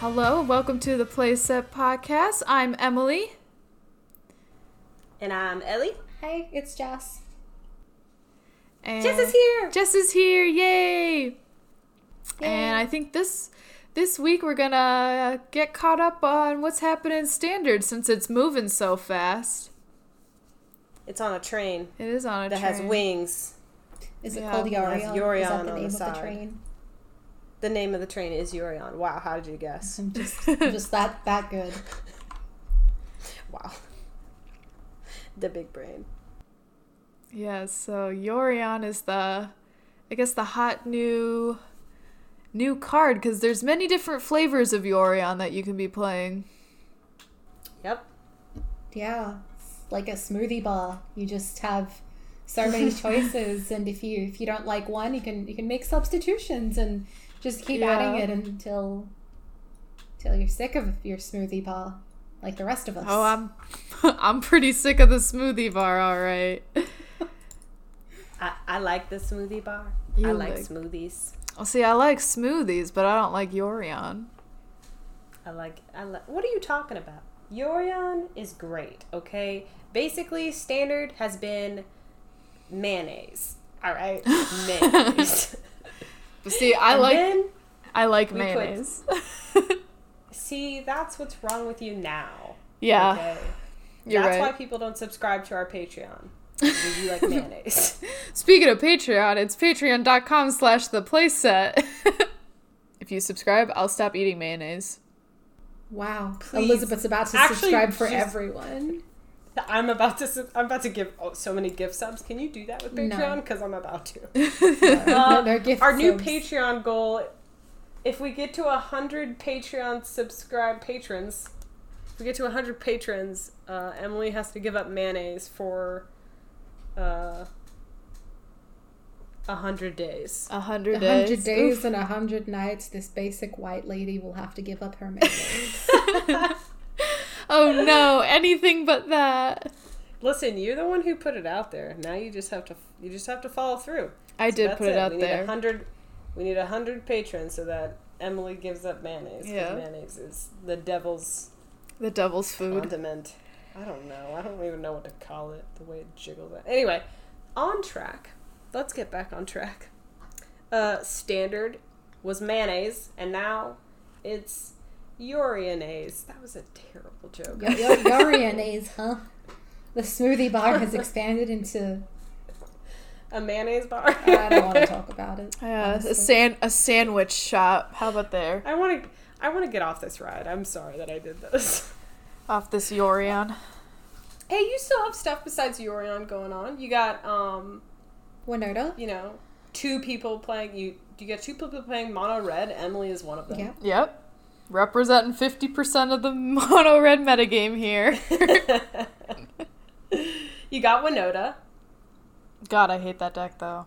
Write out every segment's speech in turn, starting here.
Hello, welcome to the Playset Podcast. I'm Emily. And I'm Ellie. Hey, it's Jess. And Jess is here. Jess is here, yay! And I think this this week we're gonna get caught up on what's happening in standard since it's moving so fast. It's on a train It is on a that train. That has wings. Is it Yeah, called it has Yorion? Yorion Is that on the the name of side. the train? The name of the train is Yorion. Wow, how did you guess? I'm just, I'm just that that good. Wow. The big brain. Yeah, so Yorion is the I guess the hot new new card because there's many different flavors of Yorion that you can be playing. Yep. Yeah, it's like a smoothie bar. You just have so many choices, and if you if you don't like one, you can you can make substitutions and just keep adding Yeah. it until until you're sick of your smoothie bar, like the rest of us. Oh, I'm I'm pretty sick of the smoothie bar, all right. I, I like the smoothie bar. You I like like- smoothies. Well, see, I like smoothies, but I don't like Yorion. I like I like what are you talking about? Yorion is great, okay? Basically, standard has been mayonnaise. Alright? Mayonnaise. But see, I And like I like we put- mayonnaise. See, that's what's wrong with you now. yeah, Okay. you're That's right. why people don't subscribe to our Patreon. Because you like mayonnaise. Speaking of Patreon, it's patreon.com slash the playset. if you subscribe, I'll stop eating mayonnaise. wow! Please. Elizabeth's about to Actually, subscribe for just- everyone. I'm about to. sub- I'm about to give oh, so many gift subs. Can you do that with Patreon? Because I'm about to. no, Uh, no gift Our new. Patreon goal. If we get to a hundred Patreon subscribe patrons, if we get to a hundred patrons, uh, Emily has to give up mayonnaise for uh, a hundred days. A hundred A days. hundred days Oof. and a hundred nights, this basic white lady will have to give up her mayonnaise. oh no, anything but that. Listen, you're the one who put it out there. Now you just have to. You just have to follow through. I did put it, out we Need there. a hundred. We need a hundred patrons so that Emily gives up mayonnaise. 'cause Yeah. mayonnaise is the devil's The devil's food. condiment. I don't know. I don't even know what to call it. The way it jiggles. Out. Anyway, on track. Let's get back on track. Uh, standard was mayonnaise, and now it's urinaise. That was a terrible joke. Yo- yo- Yorionaise, huh? The smoothie bar has expanded into. A mayonnaise bar. I don't want to talk about it. Yeah, a honestly. san a sandwich shop. How about there? I want to. I want to get off this ride. I'm sorry that I did this. Off this Yorion. Hey, you still have stuff besides Yorion going on. You got, um, Winota. you know, two people playing. You you get two people playing mono red. Emily is one of them. Yeah. Yep. Representing 50% of the mono red metagame here. You got Winota. God, I hate that deck though.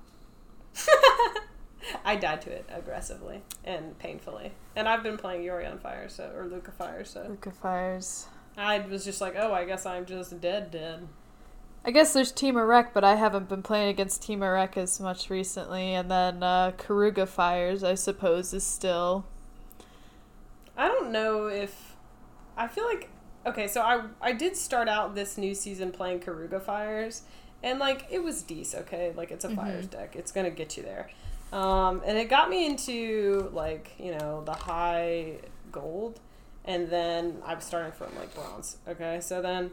I died to it aggressively and painfully, and I've been playing Yorion Fire, so or Lukka Fire, so Lukka Fires. I was just like, oh, I guess I'm just dead, dead. I guess there's Temur Rec, but I haven't been playing against Temur Rec as much recently. And then uh, Keruga Fires, I suppose, is still. I don't know if I feel like okay, so I I did start out this new season playing Keruga Fires, and like it was decent. Okay, like it's a fires deck. It's gonna get you there, um, and it got me into like you know the high gold, and then I was starting from like bronze. Okay, so then.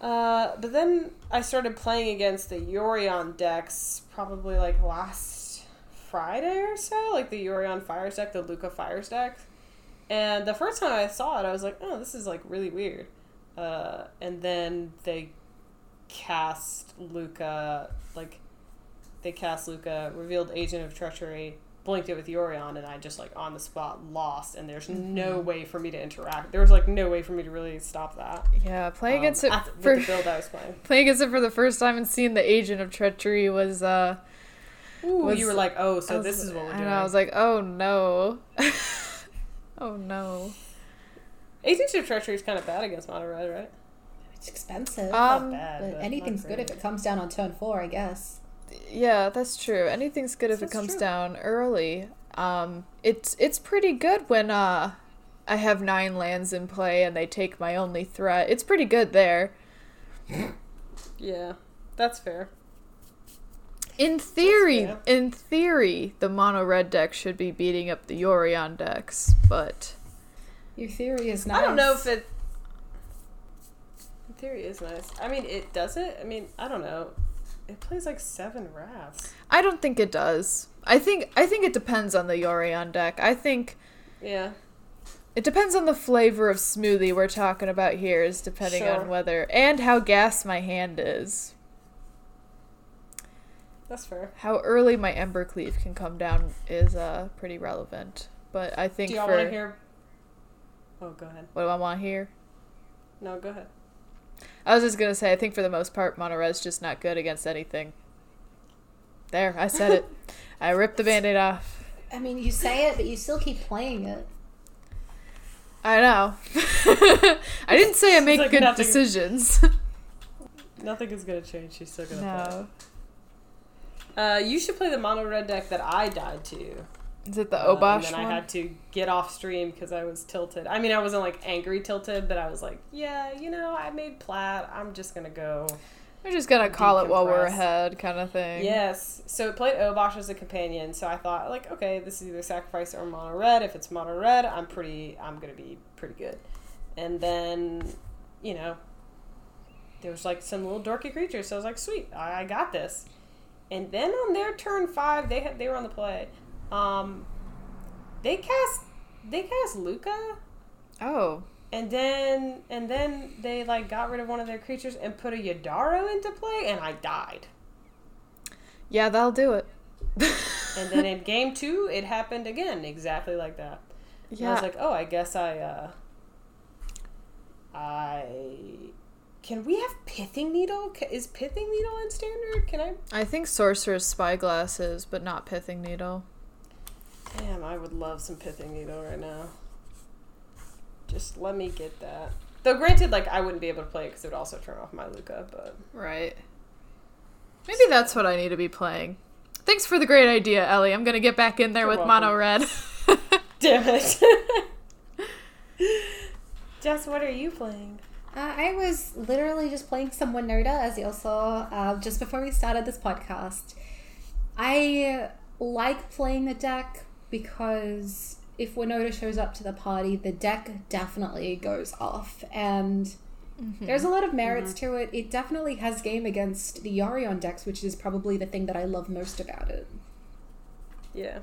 Uh, but then I started playing against the Yorion decks probably like last Friday or so, like the Yorion Fires deck, the Lukka Fires deck. And the first time I saw it, I was like, oh, this is like really weird. Uh, and then they cast Lukka, like, they cast Lukka, revealed Agent of Treachery, blinked it with Yorion, and I just, like, on the spot lost. And there's no way for me to interact. There was, like, no way for me to really stop that. Yeah, playing um, against it at the- with for the build I was playing. playing against it for the first time and seeing the Agent of Treachery was. uh Ooh, Was- you were like, oh, so was- this is what we're doing. And I was like, oh no, oh no. Agent of Treachery is kind of bad against Mono Red, right? It's expensive. Um, Not bad, but but anything's not good if it comes down on turn four, I guess. Yeah, that's true. Anything's good if it comes true. down early. Um, it's it's pretty good when uh, I have nine lands in play and they take my only threat. It's pretty good there. Yeah, that's fair. In theory, fair. in theory, the mono red deck should be beating up the Yorion decks, but Your theory is nice. I don't know if it. In theory, is nice. I mean, it does it. I mean, I don't know. It plays like seven wraths. I don't think it does. I think I think it depends on the Yorion deck. I think Yeah. it depends on the flavor of smoothie we're talking about here, is depending Sure. on whether and how gas my hand is. That's fair. How early my Embercleave can come down is uh pretty relevant. But I think Do y'all for want to hear? Oh, go ahead. what do I want here? No, go ahead. I was just gonna say I think for the most part Mono Red's just not good against anything. There, I said it. I ripped the band-aid off. I mean, you say it, but you still keep playing it. I know. I didn't say I make like good nothing- decisions. Nothing is gonna change. She's still gonna play. no. Uh, you should play the mono red deck that I died to. Is it the um, Obosh and then one? I had to get off stream because I was tilted. I mean, I wasn't like angry tilted, but I was like, yeah, you know, I made plat. I'm just gonna go. We're just gonna call it while we're ahead, kind of thing. Yes. So it played Obosh as a companion. So I thought, like, okay, this is either sacrifice or mono red. If it's mono red, I'm pretty. I'm gonna be pretty good. And then, you know, there was like some little dorky creatures. So I was like, sweet, I, I got this. And then on their turn five, they had they were on the play. Um, they cast they cast Lukka, Oh. and then and then they like got rid of one of their creatures and put a Yadaro into play, and I died. Yeah, that'll do it. And then in game two, it happened again, exactly like that. And I was like, oh, I guess I, uh, I, can we have Pithing Needle? Is Pithing Needle in standard? Can I? I think Sorcerer's Spyglass is, but not Pithing Needle. Damn, I would love some Pithing Needle right now. Just let me get that. Though, granted, like, I wouldn't be able to play it because it would also turn off my Lukka, but. Right. Maybe that's what I need to be playing. Thanks for the great idea, Ellie. I'm gonna get back in there You're with welcome. Mono Red. Damn it. Jess, what are you playing? Uh, I was literally just playing some Winota, as you all saw, uh, just before we started this podcast. I like playing the deck because if Winota shows up to the party, the deck definitely goes off. And there's a lot of merits to it. It definitely has game against the Yorion decks, which is probably the thing that I love most about it. Yeah.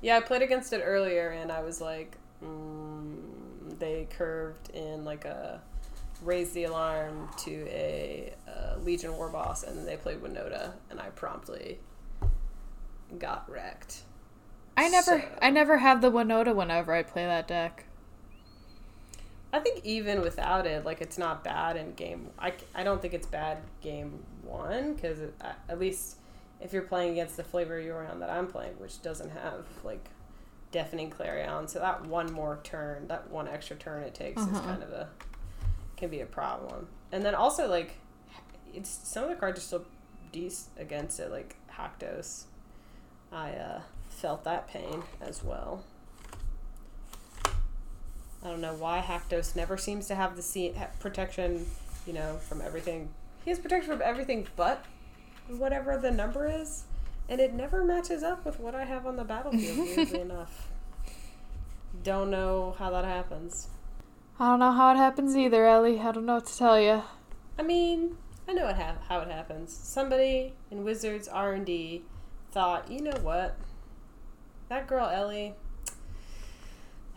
Yeah, I played against it earlier, and I was like, mm, they curved in like a raise the alarm to a, uh Legion War Boss, and then they played Winota, and I promptly got wrecked. I never, So- I never have the Winota whenever I play that deck. I think even without it, like it's not bad in game. I, I don't think it's bad game one because at least if you're playing against the flavor you're Yorion that I'm playing, which doesn't have like deafening clarion, so that one more turn, that one extra turn it takes is Uh-huh. kind of a can be a problem. And then also like it's some of the cards are still decent against it, like Haktos. I uh, felt that pain as well. I don't know why Haktos never seems to have the se- ha- protection, you know, from everything. He has protection from everything but whatever the number is, and it never matches up with what I have on the battlefield. weirdly enough, don't know how that happens. I don't know how it happens either, Ellie. I don't know what to tell you. I mean, I know it ha- how it happens. Somebody in Wizards R and D thought, you know what, that girl Ellie,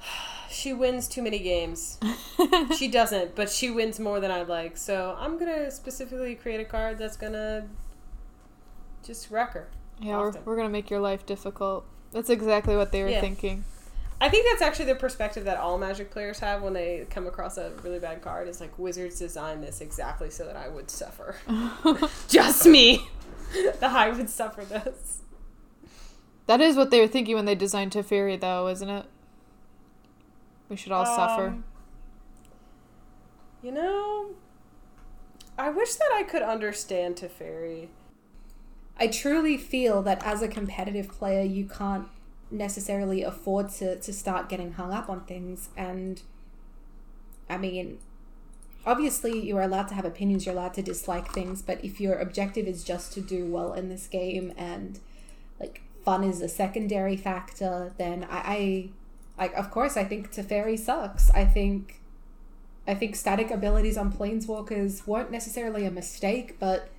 she wins too many games. she doesn't, but she wins more than I'd like. So I'm gonna specifically create a card that's gonna just wreck her. Yeah, we're, we're gonna make your life difficult. That's exactly what they were Yeah. thinking. I think that's actually the perspective that all Magic players have when they come across a really bad card. Is like Wizards designed this exactly so that I would suffer. Just me. that I would suffer this. That is what they were thinking when they designed Teferi, though, isn't it? We should all suffer. Um, You know, I wish that I could understand Teferi. I truly feel that as a competitive player, you can't necessarily afford to, to start getting hung up on things. And I mean, obviously, you are allowed to have opinions, you're allowed to dislike things, but if your objective is just to do well in this game and like fun is a secondary factor, then I, I like, of course, I think Teferi sucks. I think. I think static abilities on planeswalkers weren't necessarily a mistake, but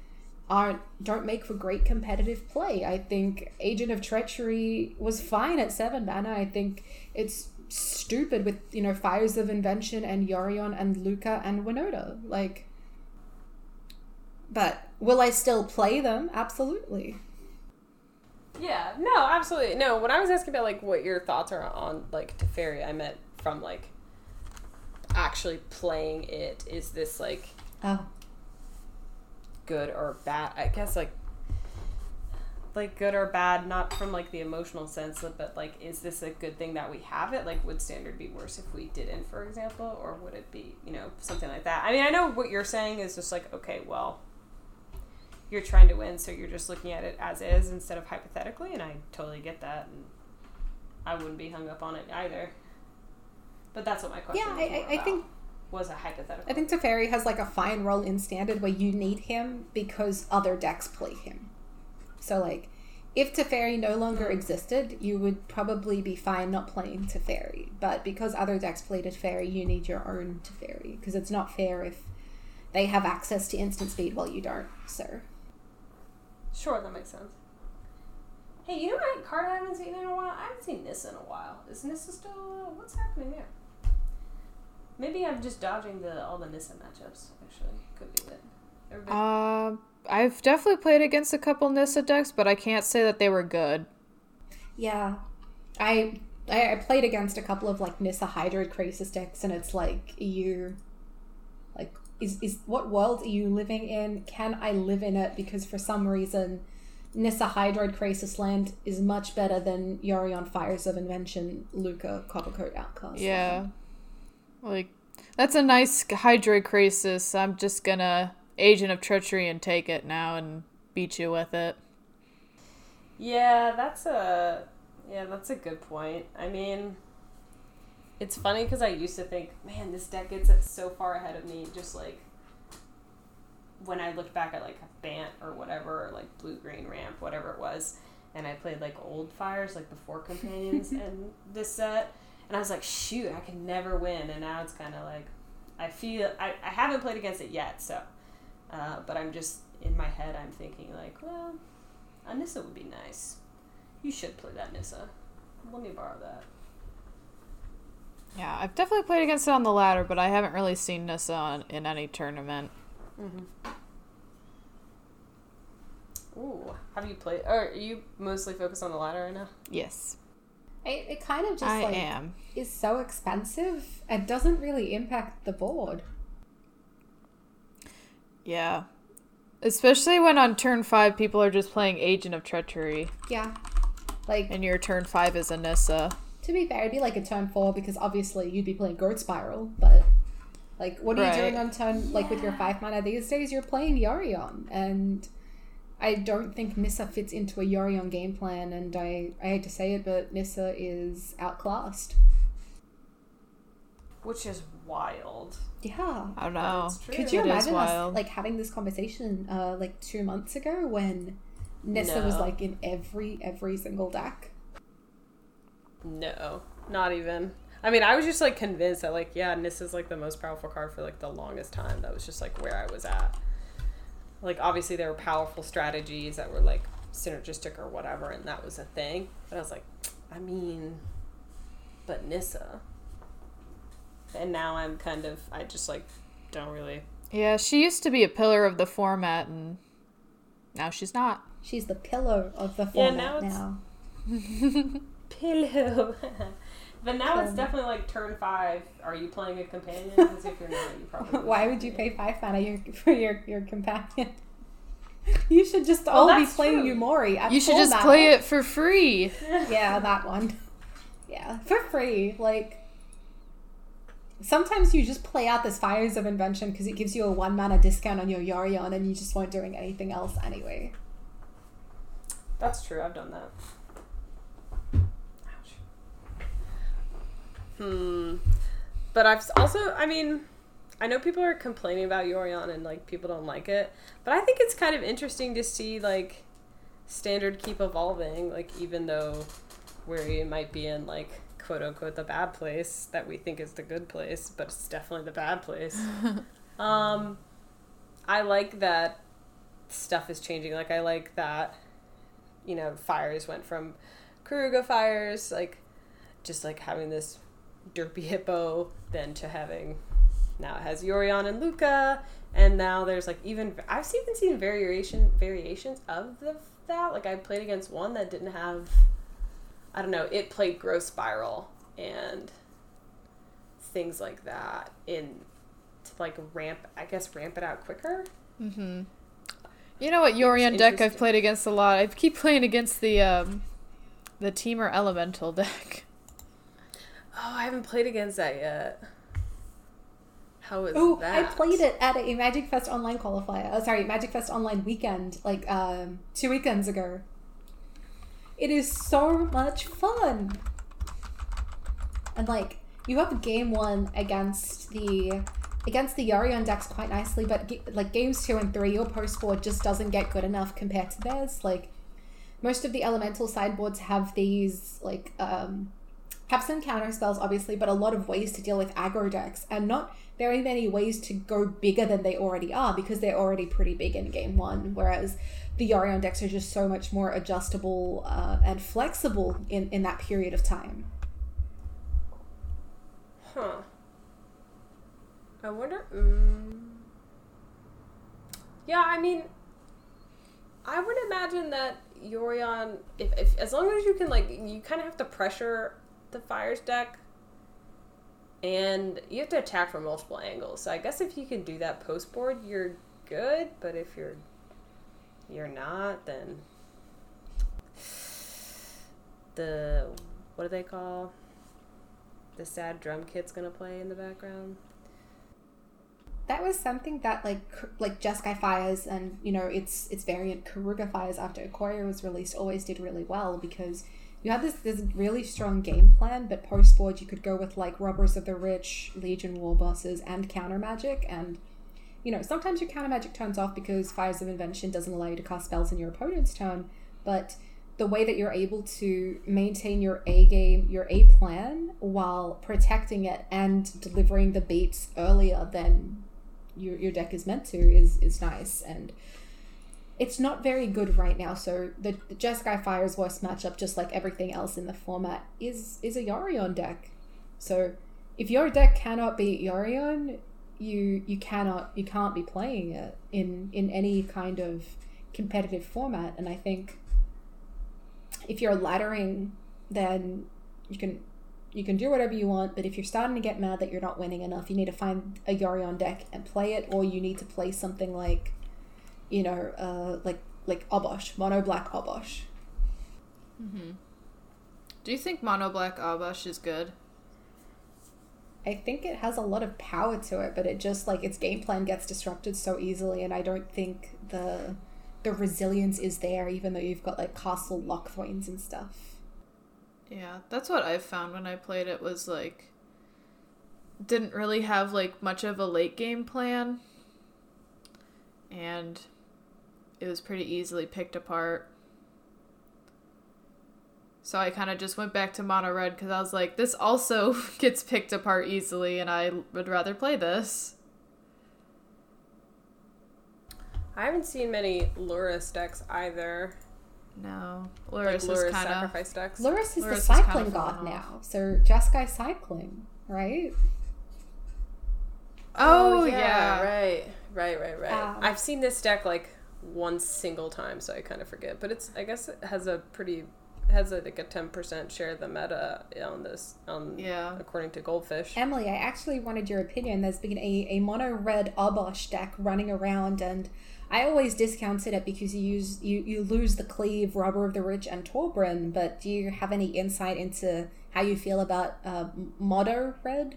aren't don't make for great competitive play. I think Agent of Treachery was fine at seven mana. I think it's stupid with you know Fires of Invention and Yorion and Lukka and Winota. Like, but will I still play them? Absolutely. Yeah, no, absolutely. No, when I was asking about like what your thoughts are on like Teferi, I meant from like actually playing it. Is this like Oh, good or bad? I guess like like good or bad, not from like the emotional sense, but like is this a good thing that we have it? Like would standard be worse if we didn't, for example, or would it be you know something like that? I mean, I know what you're saying is just like okay, well. You're trying to win, so you're just looking at it as is instead of hypothetically, and I totally get that. And I wouldn't be hung up on it either. But that's what my question yeah. was I, I, I think was a hypothetical. I think Teferi has like a fine role in standard where you need him because other decks play him. So like if Teferi no longer mm. existed, you would probably be fine not playing Teferi. But because other decks play Teferi, you need your own Teferi. Because it's not fair if they have access to instant speed while you don't. So Sure, that makes sense. Hey, you know what card I haven't seen in a while? I haven't seen Nissa in a while. Is Nissa still? Uh, what's happening there? Maybe I'm just dodging the all the Nissa matchups. Actually, could be it. Everybody- Uh, I've definitely played against a couple Nissa decks, but I can't say that they were good. yeah, I I, I played against a couple of like Nissa Hydroid Krasis decks, and it's like you like is is what world are you living in? Can I live in it? Because for some reason, Nissa Hydroid Krasis Land is much better than Yorion Fires of Invention, Lukka Coppercoat Outcast. Yeah. Like, that's a nice Hydroid Krasis. I'm just gonna Agent of Treachery and take it now and beat you with it. Yeah, that's a yeah, that's a good point. I mean, it's funny because I used to think, man, this deck gets so far ahead of me. Just like when I looked back at like Bant or whatever, or like Blue Green Ramp, whatever it was, and I played like Old Fires, like the Four Companions, and this set, and I was like, shoot, I can never win. And now it's kind of like I feel I, I haven't played against it yet, so, uh, but I'm just in my head, I'm thinking like, well. A Nissa would be nice. You should play that Nissa. Let me borrow that. Yeah, I've definitely played against it on the ladder, but I haven't really seen Nissa on, in any tournament. Mm-hmm. Ooh, have you played? Or are you mostly focused on the ladder right now? Yes, It, it kind of just I like am. is so expensive and doesn't really impact the board. Yeah. Especially when on turn five people are just playing Agent of Treachery, Yeah. Like and your turn five is a Nissa. To be fair, it'd be like a turn four because obviously you'd be playing Growth Spiral, but like what are Right. you doing on turn like with your five mana these days? You're playing Yorion and I don't think Nissa fits into a Yorion game plan and I, I hate to say it, but Nissa is outclassed. Which is wild. Yeah. I don't know. True. Could you It imagine us like having this conversation uh like two months ago when Nissa was like in every every single deck? No, not even. I mean, I was just like convinced that like yeah, Nissa's like the most powerful card for like the longest time. That was just like where I was at. Like obviously there were powerful strategies that were like synergistic or whatever, and that was a thing. But I was like, I mean, but Nissa. And now I'm kind of I just like don't really Yeah, she used to be a pillar of the format, and now she's not. She's the pillar of the Yeah, format now it's- now. pillow. but now it's Um, definitely like turn five. Are you playing a companion? Because if you're not, you probably. Why would you pay five mana your, for your, your companion? You should just Well, all be playing true. Umori. At You should just mana. play it for free. Yeah, that one. Yeah, for free. Like, sometimes you just play out this Fires of Invention because it gives you a one mana discount on your Yorion and you just weren't doing anything else anyway. That's true. I've done that. Hmm. But I've also, I mean, I know people are complaining about Yorion and like people don't like it, but I think it's kind of interesting to see like standard keep evolving. Like even though where we might be in like quote unquote the bad place that we think is the good place, but it's definitely the bad place. um, I like that stuff is changing. Like I like that you know, fires went from Keruga fires, like just like having this derpy hippo, then to having now it has Yorion and Lukka, and now there's like even I've even seen variation variations of the, that. Like I played against one that didn't have, I don't know, it played Growth Spiral and things like that in to like ramp, I guess ramp it out quicker. Mm-hmm. You know what Yorion deck I've played against a lot? I keep playing against the um the Temur Elemental deck. Oh, I haven't played against that yet. How is Oh, that? I played it at a Magic Fest online qualifier. Oh, sorry, Magic Fest online weekend, like um, two weekends ago. It is so much fun. And like, you have game one against the against the Yorion decks quite nicely, but like games two and three, your post board just doesn't get good enough compared to theirs. Like, most of the elemental sideboards have these like um, have some counter spells, obviously, but a lot of ways to deal with aggro decks, and not very many ways to go bigger than they already are because they're already pretty big in game one. Whereas the Yorion decks are just so much more adjustable uh, and flexible in, in that period of time. Huh. I wonder. Mm, yeah, I mean, I would imagine that Yorion, if, if as long as you can like, you kind of have to pressure the Fires deck, and you have to attack from multiple angles. So I guess if you can do that post board, you're good. But if you're you're not, then the what do they call the sad drum kit's gonna play in the background. That was something that like like Jeskai Fires and you know its its variant Keruga Fires after Ikoria was released always did really well because you had this this really strong game plan, but post board you could go with like Robbers of the Rich, Legion War Bosses, and Counter Magic, and you know sometimes your Counter Magic turns off because Fires of Invention doesn't allow you to cast spells in your opponent's turn, but the way that you're able to maintain your A game, your A plan, while protecting it and delivering the beats earlier than your, your deck is meant to is is nice and it's not very good right now so the, the Jeskai Fire's worst matchup just like everything else in the format is is a Yorion deck. So if your deck cannot beat Yorion you you cannot you can't be playing it in in any kind of competitive format and I think if you're laddering then you can you can do whatever you want, but if you're starting to get mad that you're not winning enough, you need to find a Yorion deck and play it, or you need to play something like, you know, uh, like like Obosh, mono black Obosh. Do you think Mono Black Obosh is good? I think it has a lot of power to it, but it just like its game plan gets disrupted so easily, and I don't think the the resilience is there, even though you've got like Castle Locthwains and stuff. Yeah, that's what I found when I played it was like didn't really have like much of a late game plan and it was pretty easily picked apart. So I kind of just went back to mono red cuz I was like this also gets picked apart easily and I would rather play this. I haven't seen many Lurrus decks either. No. Like Lurrus Lurrus is kind of sacrifice decks. Lurrus is Lurrus the is cycling of god now, so Jeskai cycling, right? Oh, yeah. Right. Right, right, right. Um, I've seen this deck like one single time, so I kind of forget. But it's I guess it has a pretty has a, like a ten percent share of the meta on this on Yeah. according to Goldfish. Emily, I actually wanted your opinion. There's been a, a mono red Obosh deck running around, and I always discounted it because you use you, you lose the cleave, Robber of the Rich, and Torbrand. But do you have any insight into how you feel about uh, mono red?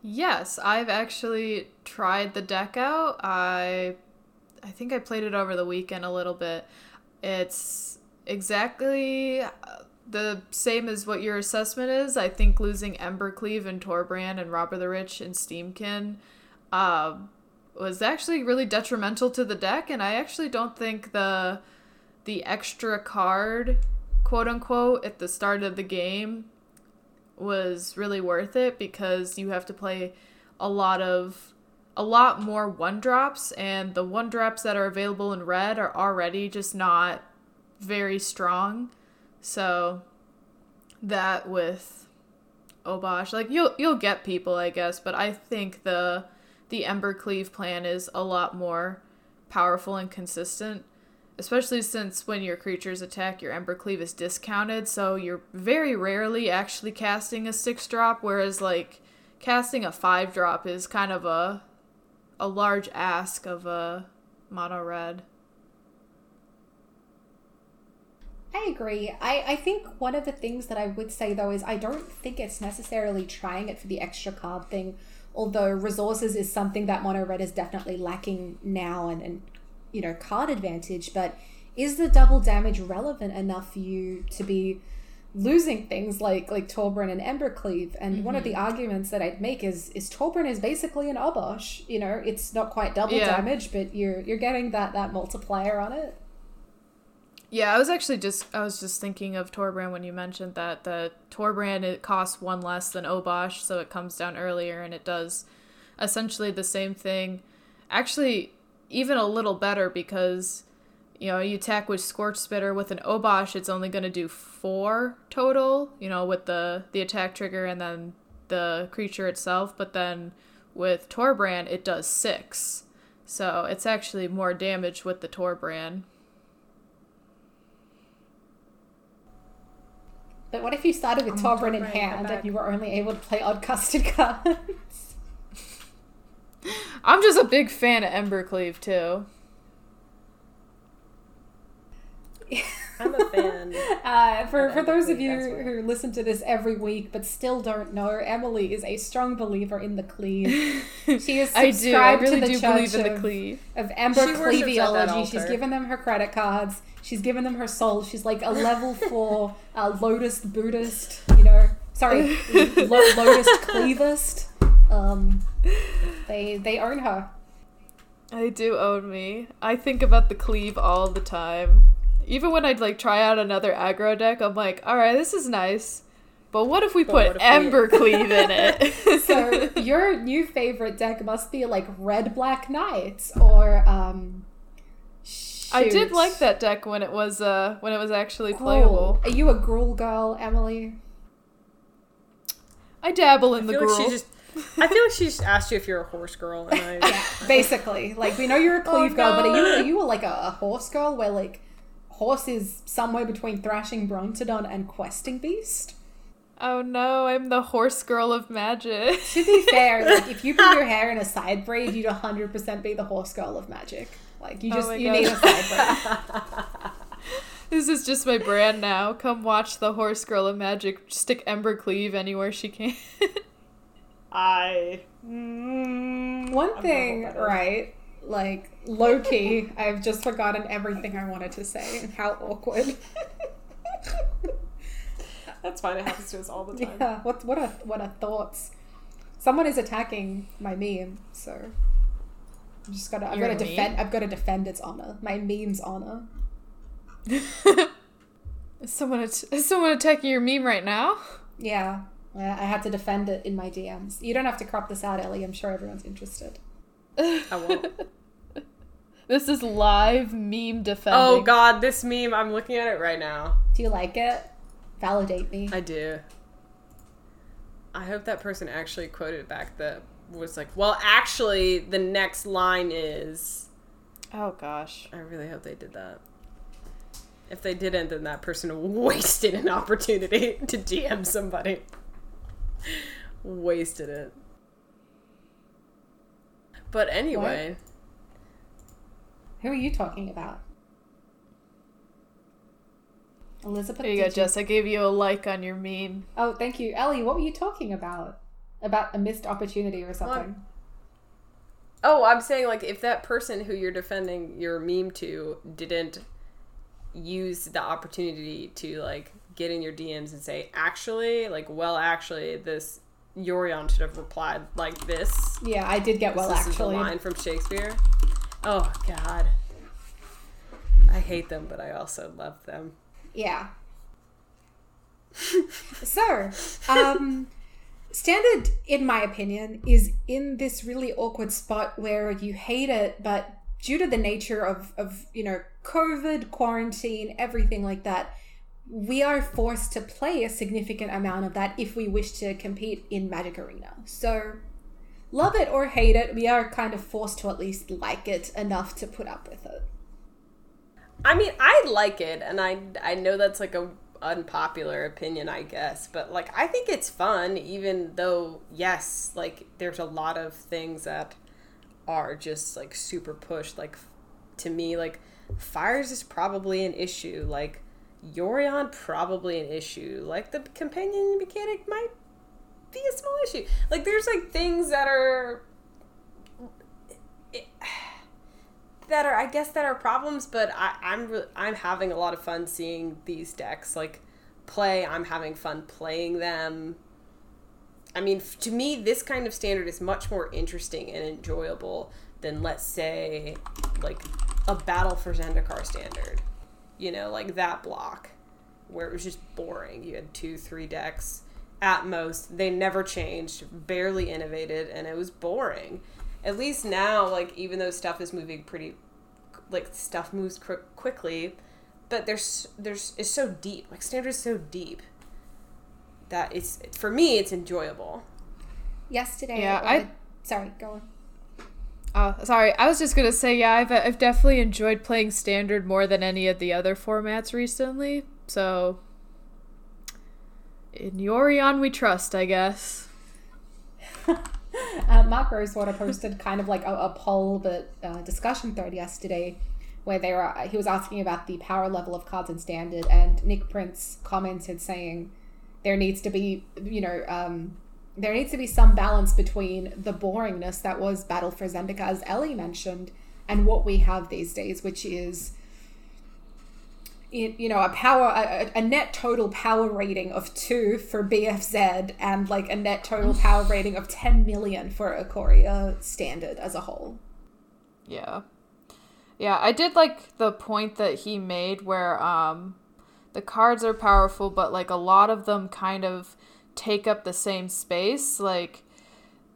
Yes, I've actually tried the deck out. I I think I played it over the weekend a little bit. It's exactly uh, the same as what your assessment is. I think losing Embercleave and Torbrand and Robber the Rich and Steamkin uh, was actually really detrimental to the deck, and I actually don't think the the extra card, quote unquote, at the start of the game was really worth it because you have to play a lot of a lot more one drops and the one drops that are available in red are already just not very strong. So that with Obosh, like you'll you'll get people, I guess, but I think the the Embercleave plan is a lot more powerful and consistent. Especially since when your creatures attack, your Embercleave is discounted, so you're very rarely actually casting a six drop, whereas like casting a five drop is kind of a a large ask of a mono red. I agree. I, I think one of the things that I would say though is I don't think it's necessarily trying it for the extra card thing, although resources is something that mono red is definitely lacking now and, and you know, card advantage, but is the double damage relevant enough for you to be losing things like like Torbrand and Embercleave? And one of the mm-hmm. arguments that I'd make is is Torbrand is basically an Obosh. You know, it's not quite double Yeah. damage, but you're you're getting that that multiplier on it. Yeah, I was actually just I was just thinking of Torbrand when you mentioned that the Torbrand it costs one less than Obosh, so it comes down earlier and it does essentially the same thing. Actually, even a little better because you know you attack with Scorch Spitter with an Obosh, it's only going to do four total. You know, with the the attack trigger and then the creature itself, but then with Torbrand it does six. So it's actually more damage with the Torbrand. But what if you started with I'm Torbrand in hand and you were only able to play odd custom cards? I'm just a big fan of Embercleave too. I'm a fan. Uh, for, for those of you who listen to this every week but still don't know, Emily is a strong believer in the cleave. She is I do. I really to the do church believe in the of, cleave. of Ember She worships at that Cleaveology. She's given them her credit cards. She's given them her soul. She's like a level four uh, Lotus Buddhist, you know. Sorry, lo- Lotus Cleavist. Um, they they own her. They do own me. I think about the cleave all the time. Even when I'd like try out another aggro deck, I'm like, all right, this is nice. But what if we But put what if we- Embercleave in it? So your new favorite deck must be like Red Black Knights or um. I did like that deck when it was uh when it was actually Gruul. playable. Are you a Gruul girl, Emily? I dabble in I the feel like Gruul. just. I feel like she just asked you if you're a horse girl, and I. Basically, like we know you're a Oh, cleave girl, but are you no. are you like a, a horse girl where like horse is somewhere between Thrashing Brontodon and Questing Beast? Oh no, I'm the horse girl of magic. To be fair, like if you put your hair in a side braid, you'd 100% be the horse girl of magic. Like you Oh just my you God. need a side braid. this is just my brand now. Come watch the horse girl of magic stick Embercleave anywhere she can. I. Mm, One I'm thing, not what that is. right? Like low key, I've just forgotten everything I wanted to say and how awkward. That's fine. It happens to us all the time. yeah, what what are what are thoughts? Someone is attacking my meme, so I'm just gotta I've Your got to defend I've got to defend its honor, my meme's honor. Is someone at- is someone attacking your meme right now? Yeah, I I had to defend it in my DMs. You don't have to crop this out, Ellie. I'm sure everyone's interested. I won't. This is live meme defending. Oh god, this meme. I'm looking at it right now. Do you like it? Validate me. I do. I hope that person actually quoted back that was like, well, actually, the next line is. Oh gosh. I really hope they did that. If they didn't, then that person wasted an opportunity to DM somebody. wasted it. But anyway, Who are you talking about? Elizabeth. Here you go, did Jess. I gave you a like on your meme. Oh, thank you, Ellie. What were you talking about? about a missed opportunity or something. I'm- Oh, I'm saying like if that person who you're defending your meme to didn't use the opportunity to like get in your DMs and say, actually, like, well, actually, this Yorion should have replied like this. yeah, I did get well this actually. is a line from Shakespeare. Oh God, I hate them, but I also love them. Yeah. so, um, Standard, in my opinion, is in this really awkward spot where you hate it, but due to the nature of, of you know, COVID, quarantine, everything like that, we are forced to play a significant amount of that if we wish to compete in Magic Arena. So, love it or hate it, we are kind of forced to at least like it enough to put up with it. I mean, I like it, and I I know that's like a unpopular opinion, I guess, but like I think it's fun, even though yes, like there's a lot of things that are just like super pushed. Like to me, like fires is probably an issue. Like Yorion probably an issue. Like the companion mechanic might be a small issue. Like there's like things that are that are I guess that are problems, but I, I'm re- I'm having a lot of fun seeing these decks like play. I'm having fun playing them. I mean, f- to me, this kind of standard is much more interesting and enjoyable than let's say like a battle for Zendikar standard. You know, like that block where it was just boring. You had two, three decks at most. They never changed, barely innovated, and it was boring. At least now, like even though stuff is moving pretty, like stuff moves qu- quickly, but there's there's it's so deep. Like standard is so deep that it's for me it's enjoyable. Yesterday, Yeah, or I- the- sorry, go on. Oh, sorry. I was just gonna say, yeah, I've I've definitely enjoyed playing standard more than any of the other formats recently. So, in Yorion we trust, I guess. Uh, Mark Rosewater posted kind of like a, a poll, but uh, discussion thread yesterday, where they were he was asking about the power level of cards in standard, and Nick Prince commented saying there needs to be you know um, there needs to be some balance between the boringness that was Battle for Zendikar, as Ellie mentioned, and what we have these days, which is you know a power a, a net total power rating of two for bfz and like a net total power rating of 10 million for Ikoria standard as a whole Yeah. Yeah, I did like the point that he made where um the cards are powerful, but like a lot of them kind of take up the same space. Like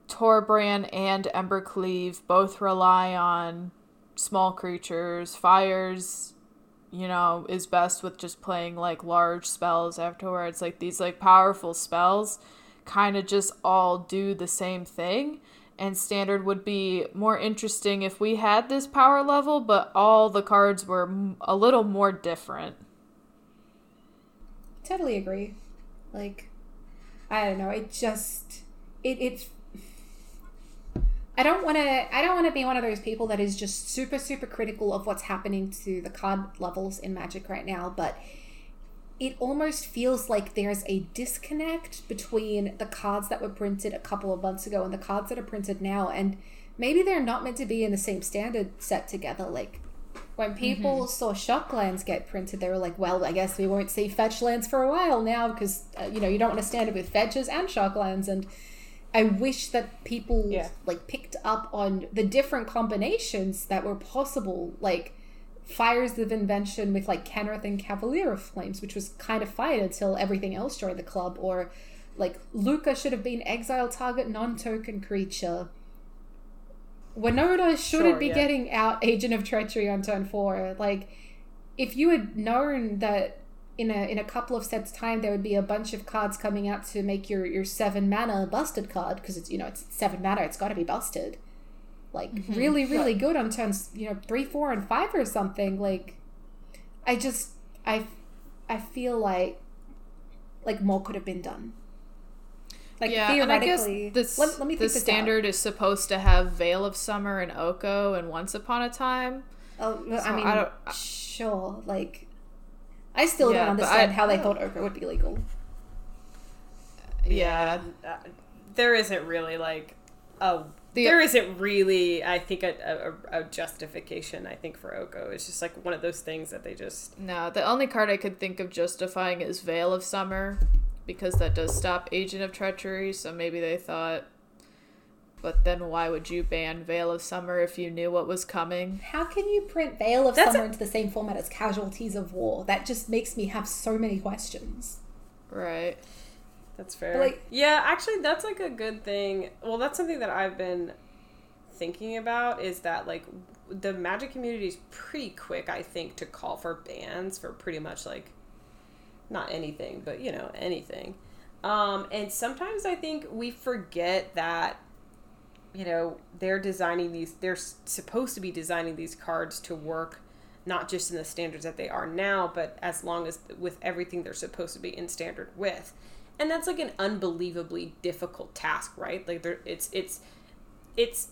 Torbrand and Embercleave both rely on small creatures. Fires, you know, is best with just playing like large spells afterwards. Like these like powerful spells kind of just all do the same thing. And standard would be more interesting if we had this power level, but all the cards were a little more different. totally agree like i don't know it just it it's I don't want to. I don't want to be one of those people that is just super, super critical of what's happening to the card levels in Magic right now. But it almost feels like there's a disconnect between the cards that were printed a couple of months ago and the cards that are printed now, and maybe they're not meant to be in the same standard set together. Like when people saw Shocklands get printed, they were like, "Well, I guess we won't see fetch lands for a while now because uh, you know you don't want to stand it with fetches and Shocklands." And I wish that people Yeah. like picked up on the different combinations that were possible, like Fires of Invention with like Kenrith and Cavalier of Flames, which was kind of fine until everything else joined the club, or like Lukka should have been exile target non-token creature. Winota shouldn't Sure, be yeah. getting out Agent of Treachery on turn four. Like, if you had known that in a in a couple of sets time there would be a bunch of cards coming out to make your your seven mana busted card because it's you know it's seven mana it's got to be busted like mm-hmm. really really good on turns you know three four and five or something like i just i i feel like like more could have been done like yeah, and I guess theoretically this, let, let me the this out. standard is supposed to have Veil of Summer and Oko and Once Upon a Time. Oh, well, So I mean, I don't- sure. Like, I still Yeah, don't understand I- how they thought Oko would be legal. Yeah, there isn't really like a The- there isn't really I think a, a, a justification I think for Oko. It's just like one of those things that they just No, the only card I could think of justifying is Veil of Summer, because that does stop Agent of Treachery, so maybe they thought. But then why would you ban Veil of Summer if you knew what was coming? How can you print Veil of That's Summer a- into the same format as Casualties of War? That just makes me have so many questions. Right. That's fair. Like- yeah, actually, that's like a good thing. Well, that's something that I've been thinking about is that like the Magic community is pretty quick, I think, to call for bans for pretty much like not anything, but you know anything. Um, and sometimes I think we forget that you know they're designing these. They're supposed to be designing these cards to work not just in the standards that they are now, but as long as with everything they're supposed to be in standard with. And that's like an unbelievably difficult task, right? Like there it's it's it's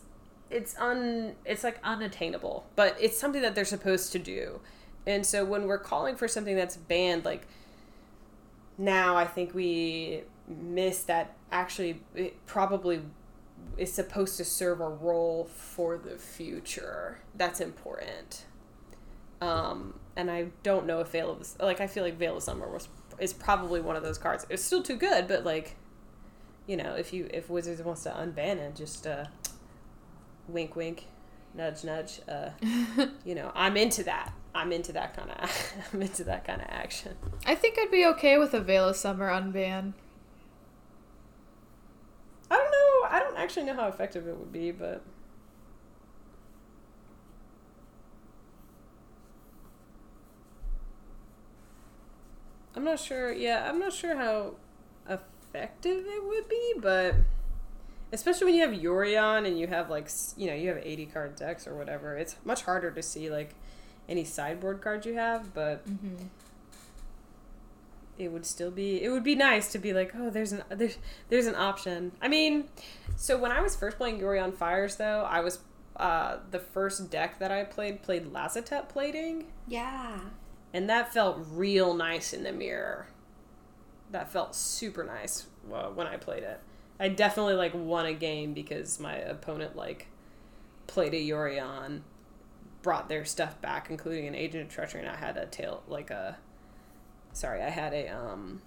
it's un it's like unattainable, but it's something that they're supposed to do. And so when we're calling for something that's banned like now I think we miss that actually it probably is supposed to serve a role for the future. That's important. Um, and I don't know if Veil of like I feel like Veil of Summer was is probably one of those cards. It's still too good, but like, you know, if you if Wizards wants to unban it, just uh, wink, wink, nudge, nudge. Uh, you know, I'm into that. I'm into that kind of. I'm into that kind of action. I think I'd be okay with a Veil of Summer unban. I don't know. I actually know how effective it would be, but I'm not sure. Yeah, I'm not sure how effective it would be, but especially when you have Yorion and you have like you know you have 80 card decks or whatever, it's much harder to see like any sideboard cards you have, but mm-hmm. It would still be it would be nice to be like oh there's an there's there's an option. I mean so when i was first playing Yorion Fires though i was uh the first deck that i played played Lazotep plating. Yeah. and that felt real nice in the mirror. That felt super nice uh, when i played it. I definitely like won a game because my opponent like played a yorion brought their stuff back including an agent of treachery and i had a tail like a sorry, I had a um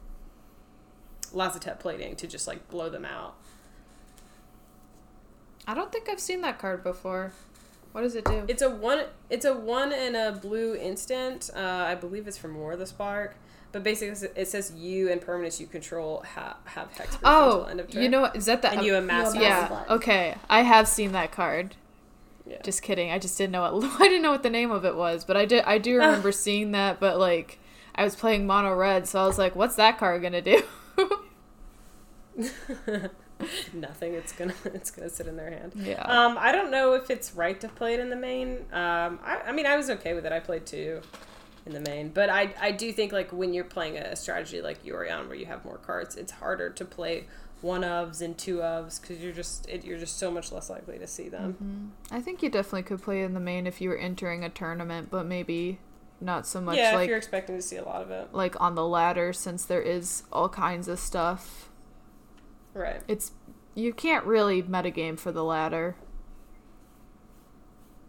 Lazotep plating to just like blow them out. I don't think I've seen that card before. What does it do? It's a one it's a one and a blue instant. Uh, I believe it's from War of the Spark. But basically it says you and permanents you control ha- have hex oh, until end of turn. you know what? Is that the and you amass You amass yeah? blood. Okay, I have seen that card. Yeah. Just kidding. I just didn't know what I didn't know what the name of it was, but I did. I do remember seeing that. But like, I was playing mono red, so I was like, "What's that card gonna do?" Nothing. It's gonna it's gonna sit in their hand. yeah. Um, I don't know if it's right to play it in the main. Um, I, I mean, I was okay with it. I played two in the main, but I, I do think like when you're playing a strategy like Yorion where you have more cards, it's harder to play one ofs and two ofs because you're just it, you're just so much less likely to see them. I think you definitely could play in the main if you were entering a tournament, but maybe not so much yeah, if like you're expecting to see a lot of it, like on the ladder since there is all kinds of stuff. right? It's you can't really metagame for the ladder.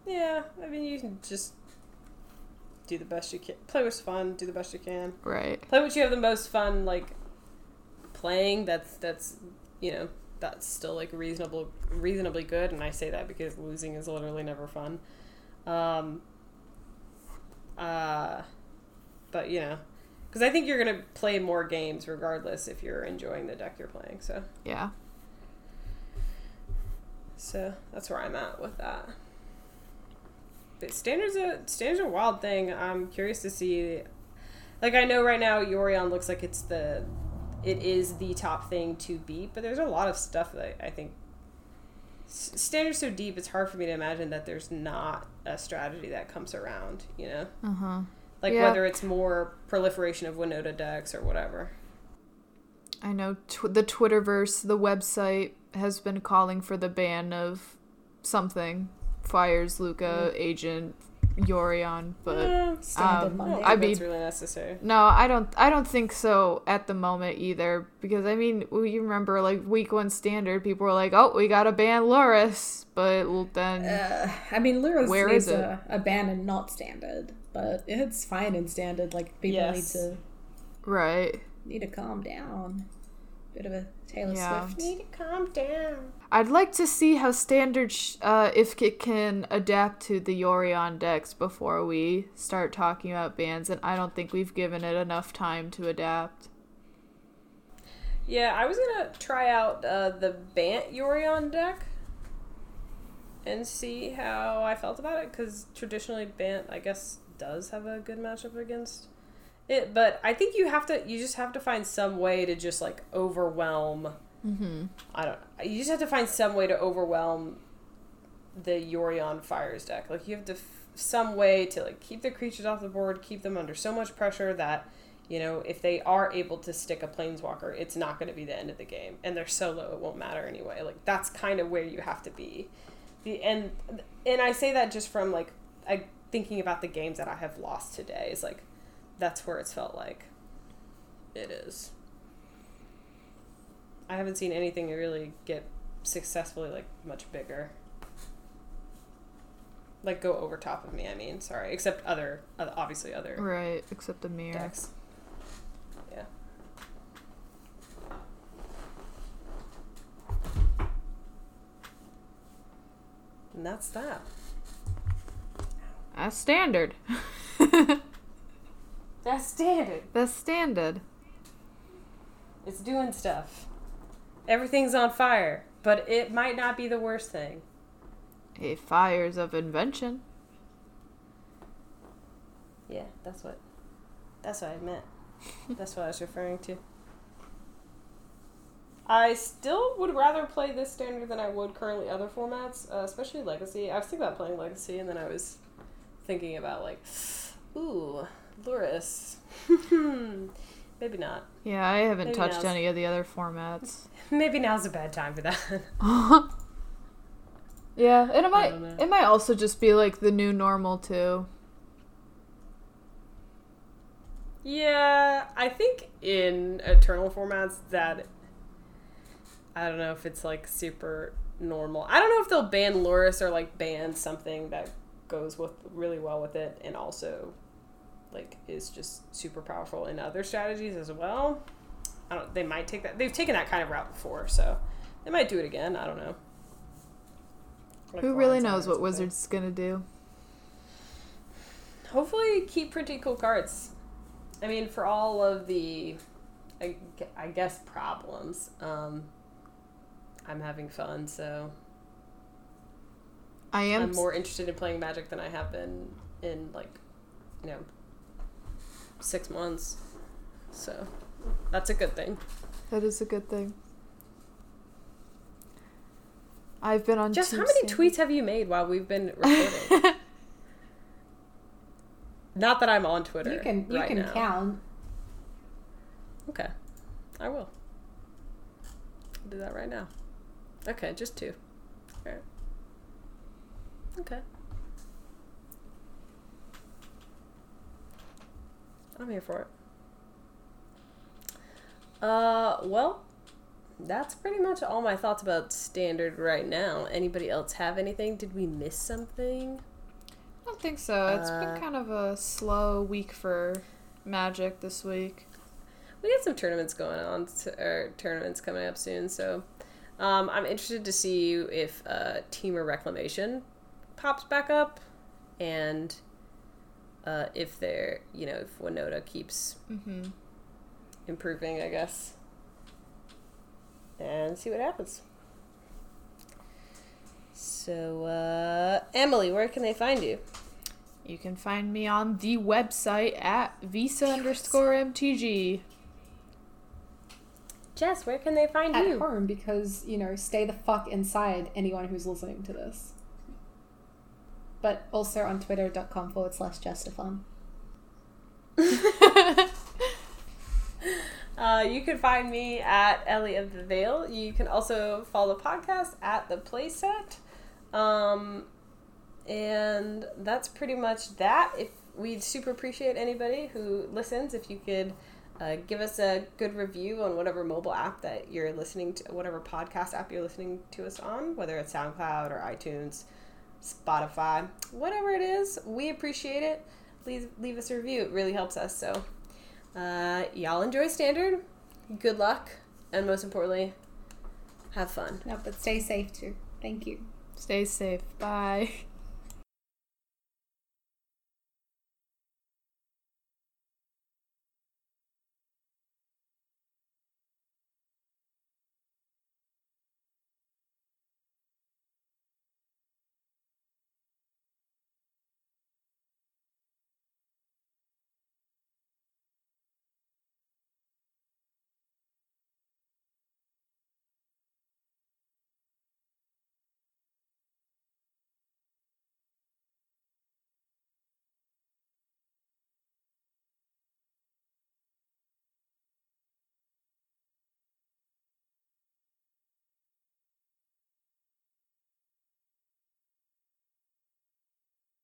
Yeah, I mean you can just do the best you can. Play what's fun. Do the best you can. Right. play what you have the most fun like playing that's that's you know that's still like reasonable reasonably good and i say that because losing is literally never fun um uh but you know because i think you're gonna play more games regardless if you're enjoying the deck you're playing so. Yeah. so that's where i'm at with that. But standards a standards a wild thing. I'm curious to see like i know right now yorion looks like it's the it is the top thing to beat but there's a lot of stuff that i think standards so deep it's hard for me to imagine that there's not a strategy that comes around you know Uh huh. like Yeah. whether it's more proliferation of winota decks or whatever I know tw- the Twitterverse, the website, has been calling for the ban of something. Fires, Lukka, Agent, Yorion, but Standard Um, I I think mean- that's really necessary. no, I don't. I don't think so at the moment either. Because I mean, we remember like week one standard, people were like, "Oh, we got to ban Lurrus," but then Uh, I mean, Lurrus Where needs is it? a, a ban and not standard, but it's fine in standard. Like people Yes. need to right. need to calm down. Bit of a Taylor Yeah. Swift. Need to calm down. I'd like to see how standard, sh- uh, if it can adapt to the Yorion decks before we start talking about bans, and I don't think we've given it enough time to adapt. Yeah, I was gonna try out uh, the Bant Yorion deck and see how I felt about it because traditionally Bant, I guess, does have a good matchup against it. But I think you have to, you just have to find some way to just like overwhelm. Mm-hmm. I don't. You just have to find some way to overwhelm the Yorion Fires deck. Like you have to f- some way to like keep the creatures off the board, keep them under so much pressure that you know if they are able to stick a planeswalker, it's not going to be the end of the game, and they're so low it won't matter anyway. Like that's kind of where you have to be. The and and I say that just from like I thinking about the games that I have lost today is like that's where it's felt like it is. I haven't seen anything really get successfully like much bigger. Like go over top of me. I mean, sorry, except other, other obviously other Right, except the mirror. decks. Yeah. And that's that. That's standard. That's standard. That's standard. It's doing stuff. Everything's on fire, but it might not be the worst thing. A fires of invention. Yeah, that's what. That's what I meant. that's what I was referring to. I still would rather play this standard than I would currently other formats, uh, especially Legacy. I was thinking about playing Legacy, and then I was thinking about like, ooh, Lurrus. Maybe not. Yeah, I haven't Maybe touched any of the other formats. Maybe now's a bad time for that. yeah, and it might it might also just be like the new normal too. Yeah, I think in Eternal formats that I don't know if it's like super normal. I don't know if they'll ban Lurrus or like ban something that goes with really well with it and also like is just super powerful in other strategies as well. I don't they might take that they've taken that kind of route before, so they might do it again. I don't know. Like Who really knows what. Wizards gonna do? hopefully keep printing cool cards. I mean, for all of the, I, I guess, problems, um, I'm having fun, so I am I'm more interested in playing Magic than I have been in, like, you know, six months. So that's a good thing. that is a good thing. I've been on Just how many Standard. tweets have you made while we've been recording? Not that I'm on Twitter. You can you right can now. count. Okay. I will. I'll do that right now. Okay, just two. Alright. Okay. I'm here for it. Uh, well, that's pretty much all my thoughts about standard right now. Anybody else have anything? Did we miss something? I don't think so. It's Uh, been kind of a slow week for Magic this week. we got some tournaments going on, t- or tournaments coming up soon. So um, I'm interested to see if uh, Temur Reclamation pops back up, and uh, if they're, you know, if Winota keeps Mm-hmm. Improving, I guess, and see what happens. So, uh, Emily, where can they find you? You can find me on the website at veesa underscore mtg. Jess, where can they find at you? home because you know stay the fuck inside anyone who's listening to this but also on twitter.com forward slash justifun Uh, you can find me at Ellie of the Veil. You can also follow the podcast at the Playset. Um, and that's pretty much that. If we'd super appreciate anybody who listens, if you could uh, give us a good review on whatever mobile app that you're listening to, whatever podcast app you're listening to us on, whether it's SoundCloud or iTunes, Spotify, whatever it is, we appreciate it. Please leave us a review. It really helps us. So, uh, y'all enjoy standard. Good luck, and most importantly, have fun. No, but stay safe too. Thank you. Stay safe. Bye.